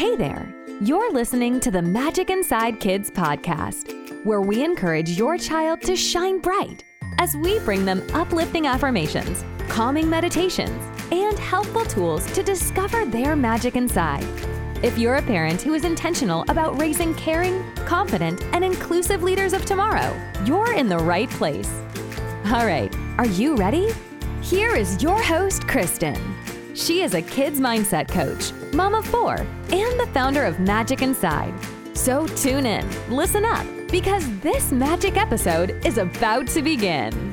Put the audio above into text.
Hey there! You're listening to the Magic Inside Kids podcast, where we encourage your child to shine bright as we bring them uplifting affirmations, calming meditations, and helpful tools to discover their magic inside. If you're a parent who is intentional about raising caring, confident, and inclusive leaders of tomorrow, you're in the right place. All right, are you ready? Here is your host, Kristen. She is a kids mindset coach, mom of four, and the founder of Magic Inside. So tune in, listen up, because this magic episode is about to begin.